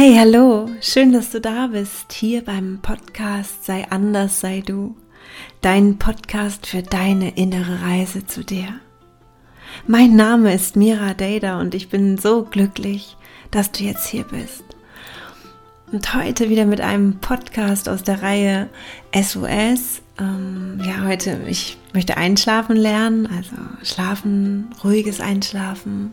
Hey, hallo, schön, dass du da bist, hier beim Podcast Sei anders, sei du, dein Podcast für deine innere Reise zu dir. Mein Name ist Mira Dada und ich bin so glücklich, dass du jetzt hier bist. Und heute wieder mit einem Podcast aus der Reihe SOS. Ähm, ja, heute, ich möchte einschlafen lernen, also schlafen, ruhiges Einschlafen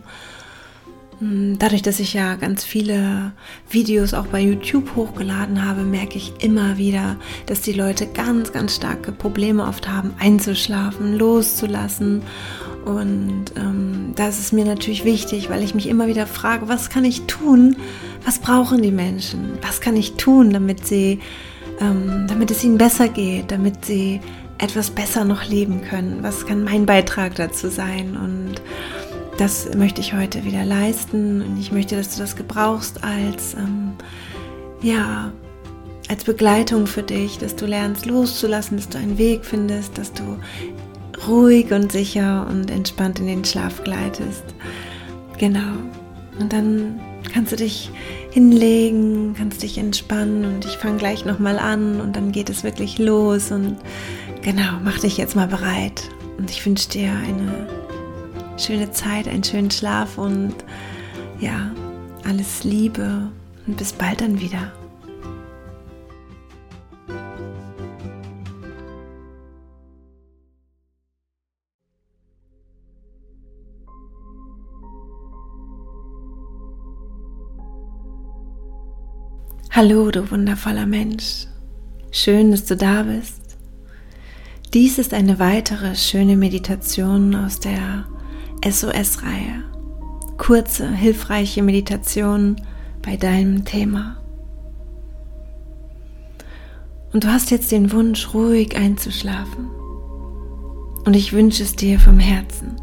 dadurch, dass ich ja ganz viele Videos auch bei YouTube hochgeladen habe, merke ich immer wieder, dass die Leute ganz, ganz starke Probleme oft haben, einzuschlafen, loszulassen. Und ähm, das ist mir natürlich wichtig, weil ich mich immer wieder frage, was kann ich tun? Was brauchen die Menschen? Was kann ich tun, damit sie, ähm, damit es ihnen besser geht, damit sie etwas besser noch leben können? Was kann mein Beitrag dazu sein? Und das möchte ich heute wieder leisten und ich möchte, dass du das gebrauchst als ähm, ja als Begleitung für dich, dass du lernst loszulassen, dass du einen Weg findest, dass du ruhig und sicher und entspannt in den Schlaf gleitest. Genau. Und dann kannst du dich hinlegen, kannst dich entspannen und ich fange gleich nochmal an und dann geht es wirklich los und genau, mach dich jetzt mal bereit und ich wünsche dir eine schöne Zeit, einen schönen Schlaf und ja, alles Liebe und bis bald dann wieder. Hallo, du wundervoller Mensch. Schön, dass du da bist. Dies ist eine weitere schöne Meditation aus der SOS-Reihe. Kurze, hilfreiche Meditationen bei deinem Thema. Und du hast jetzt den Wunsch, ruhig einzuschlafen. Und ich wünsche es dir vom Herzen.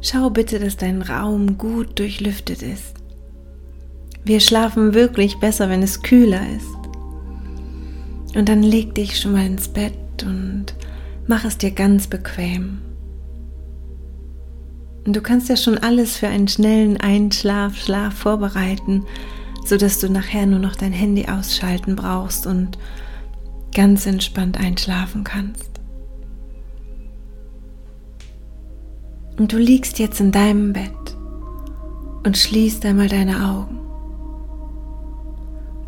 Schau bitte, dass dein Raum gut durchlüftet ist. Wir schlafen wirklich besser, wenn es kühler ist. Und dann leg dich schon mal ins Bett und mach es dir ganz bequem. Und du kannst ja schon alles für einen schnellen Einschlaf, Schlaf vorbereiten, sodass du nachher nur noch dein Handy ausschalten brauchst und ganz entspannt einschlafen kannst. Und du liegst jetzt in deinem Bett und schließt einmal deine Augen.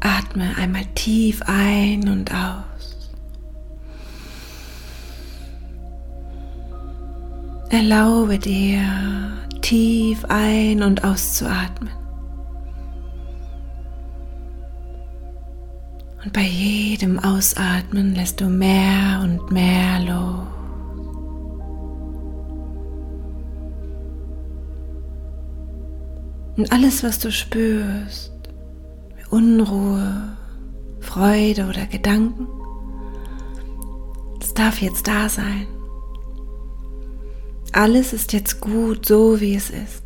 Atme einmal tief ein und aus. Erlaube dir tief ein- und auszuatmen. Und bei jedem Ausatmen lässt du mehr und mehr los. Und alles, was du spürst, Unruhe, Freude oder Gedanken, das darf jetzt da sein. Alles ist jetzt gut, so wie es ist.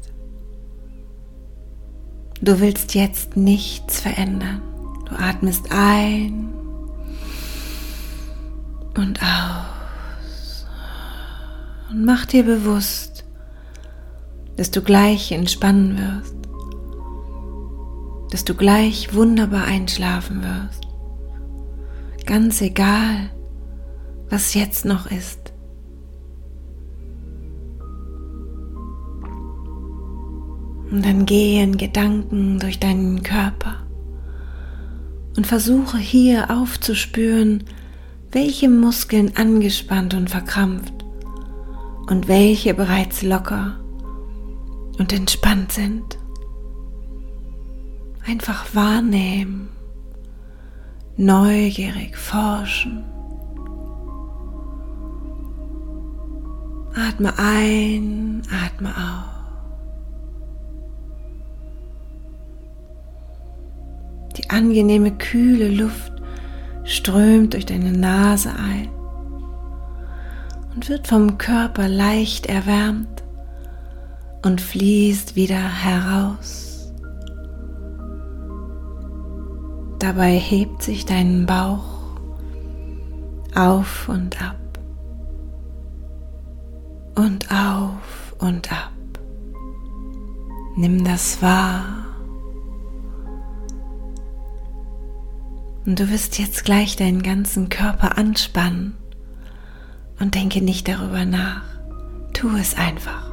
Du willst jetzt nichts verändern. Du atmest ein und aus. Und mach dir bewusst, dass du gleich entspannen wirst. Dass du gleich wunderbar einschlafen wirst. Ganz egal, was jetzt noch ist. Und dann gehen Gedanken durch deinen Körper und versuche hier aufzuspüren, welche Muskeln angespannt und verkrampft und welche bereits locker und entspannt sind. Einfach wahrnehmen, neugierig forschen. Atme ein, atme aus. Die angenehme, kühle Luft strömt durch deine Nase ein und wird vom Körper leicht erwärmt und fließt wieder heraus. Dabei hebt sich dein Bauch auf und ab und auf und ab. Nimm das wahr Und du wirst jetzt gleich deinen ganzen Körper anspannen und denke nicht darüber nach. Tu es einfach.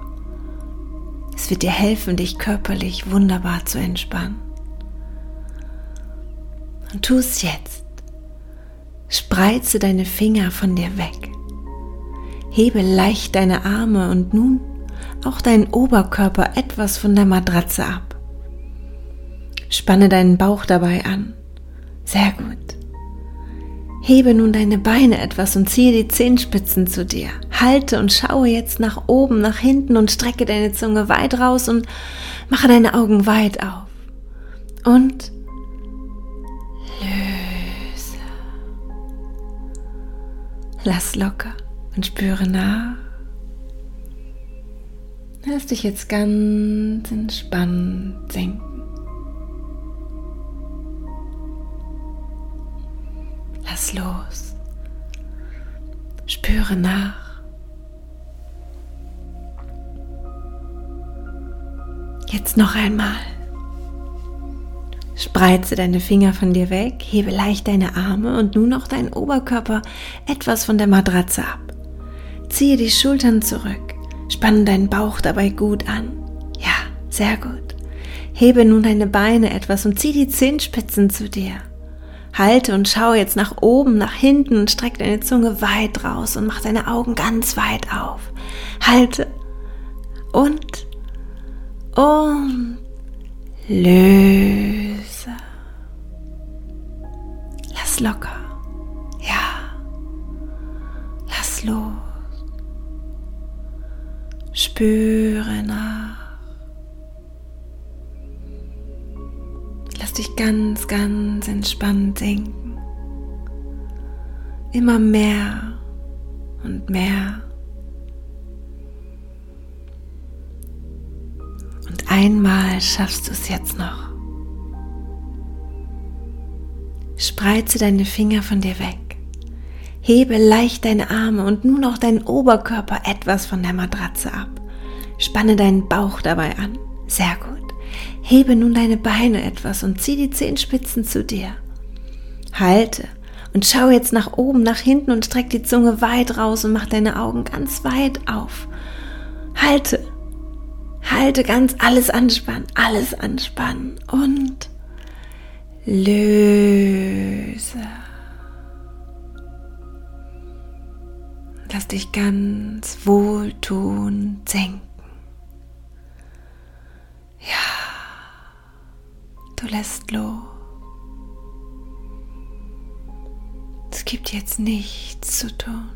Es wird dir helfen, dich körperlich wunderbar zu entspannen. Und tu es jetzt. Spreize deine Finger von dir weg. Hebe leicht deine Arme und nun auch deinen Oberkörper etwas von der Matratze ab. Spanne deinen Bauch dabei an. Sehr gut. Hebe nun deine Beine etwas und ziehe die Zehenspitzen zu dir. Halte und schaue jetzt nach oben, nach hinten und strecke deine Zunge weit raus und mache deine Augen weit auf. Und löse. Lass locker und spüre nach. Lass dich jetzt ganz entspannt sinken. Lass los. Spüre nach. Jetzt noch einmal. Spreize deine Finger von dir weg, hebe leicht deine Arme und nun auch deinen Oberkörper etwas von der Matratze ab. Ziehe die Schultern zurück, spanne deinen Bauch dabei gut an. Ja, sehr gut. Hebe nun deine Beine etwas und zieh die Zehenspitzen zu dir. Halte und schau jetzt nach oben, nach hinten und streck deine Zunge weit raus und mach deine Augen ganz weit auf. Halte und und löse. Lass locker. Ja. Lass los. Spüre nach. Dich ganz, ganz entspannt sinken. Immer mehr und mehr. Und einmal schaffst du es jetzt noch. Spreize deine Finger von dir weg. Hebe leicht deine Arme und nun auch deinen Oberkörper etwas von der Matratze ab. Spanne deinen Bauch dabei an. Sehr gut. Hebe nun deine Beine etwas und zieh die Zehenspitzen zu dir. Halte und schau jetzt nach oben, nach hinten und streck die Zunge weit raus und mach deine Augen ganz weit auf. Halte, halte ganz alles anspannen, alles anspannen und löse. Lass dich ganz wohltuend senken. Du lässt los. Es gibt jetzt nichts zu tun.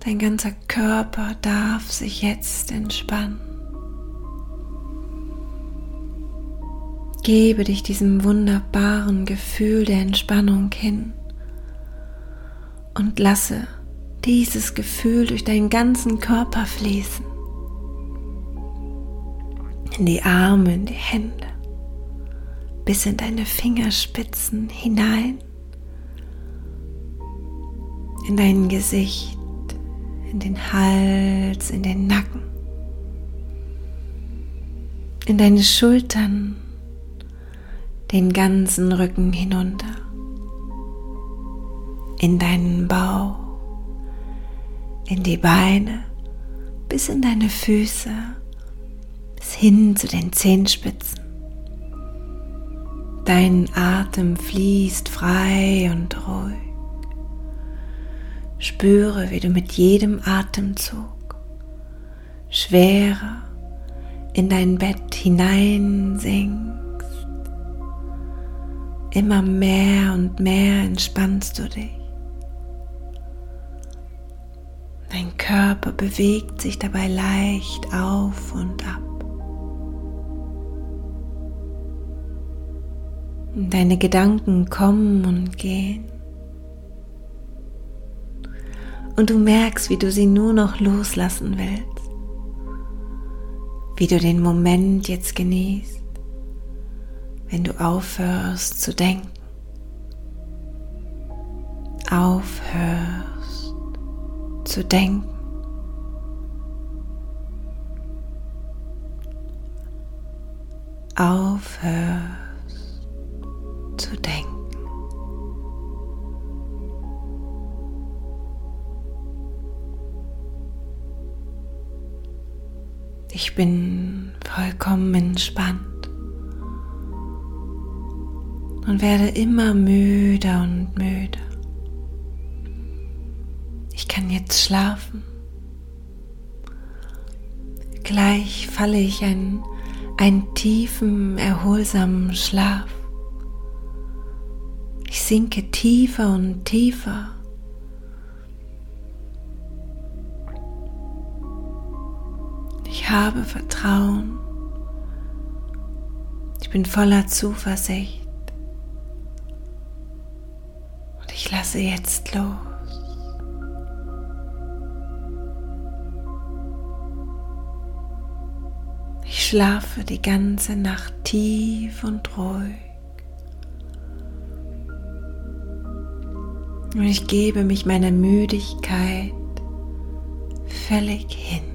Dein ganzer Körper darf sich jetzt entspannen. Gebe dich diesem wunderbaren Gefühl der Entspannung hin und lasse dieses Gefühl durch deinen ganzen Körper fließen in die Arme, in die Hände, bis in deine Fingerspitzen hinein, in dein Gesicht, in den Hals, in den Nacken, in deine Schultern, den ganzen Rücken hinunter, in deinen Bauch, in die Beine, bis in deine Füße bis hin zu den Zehenspitzen. Dein Atem fließt frei und ruhig. Spüre, wie du mit jedem Atemzug schwerer in dein Bett hineinsinkst. Immer mehr und mehr entspannst du dich. Dein Körper bewegt sich dabei leicht auf und ab. Deine Gedanken kommen und gehen. Und du merkst, wie du sie nur noch loslassen willst. Wie du den Moment jetzt genießt, wenn du aufhörst zu denken. Aufhörst zu denken. Aufhörst bin vollkommen entspannt und werde immer müder und müder. Ich kann jetzt schlafen. Gleich falle ich in einen tiefen, erholsamen Schlaf. Ich sinke tiefer und tiefer. Ich habe Vertrauen. Ich bin voller Zuversicht. Und ich lasse jetzt los. Ich schlafe die ganze Nacht tief und ruhig. Und ich gebe mich meiner Müdigkeit völlig hin.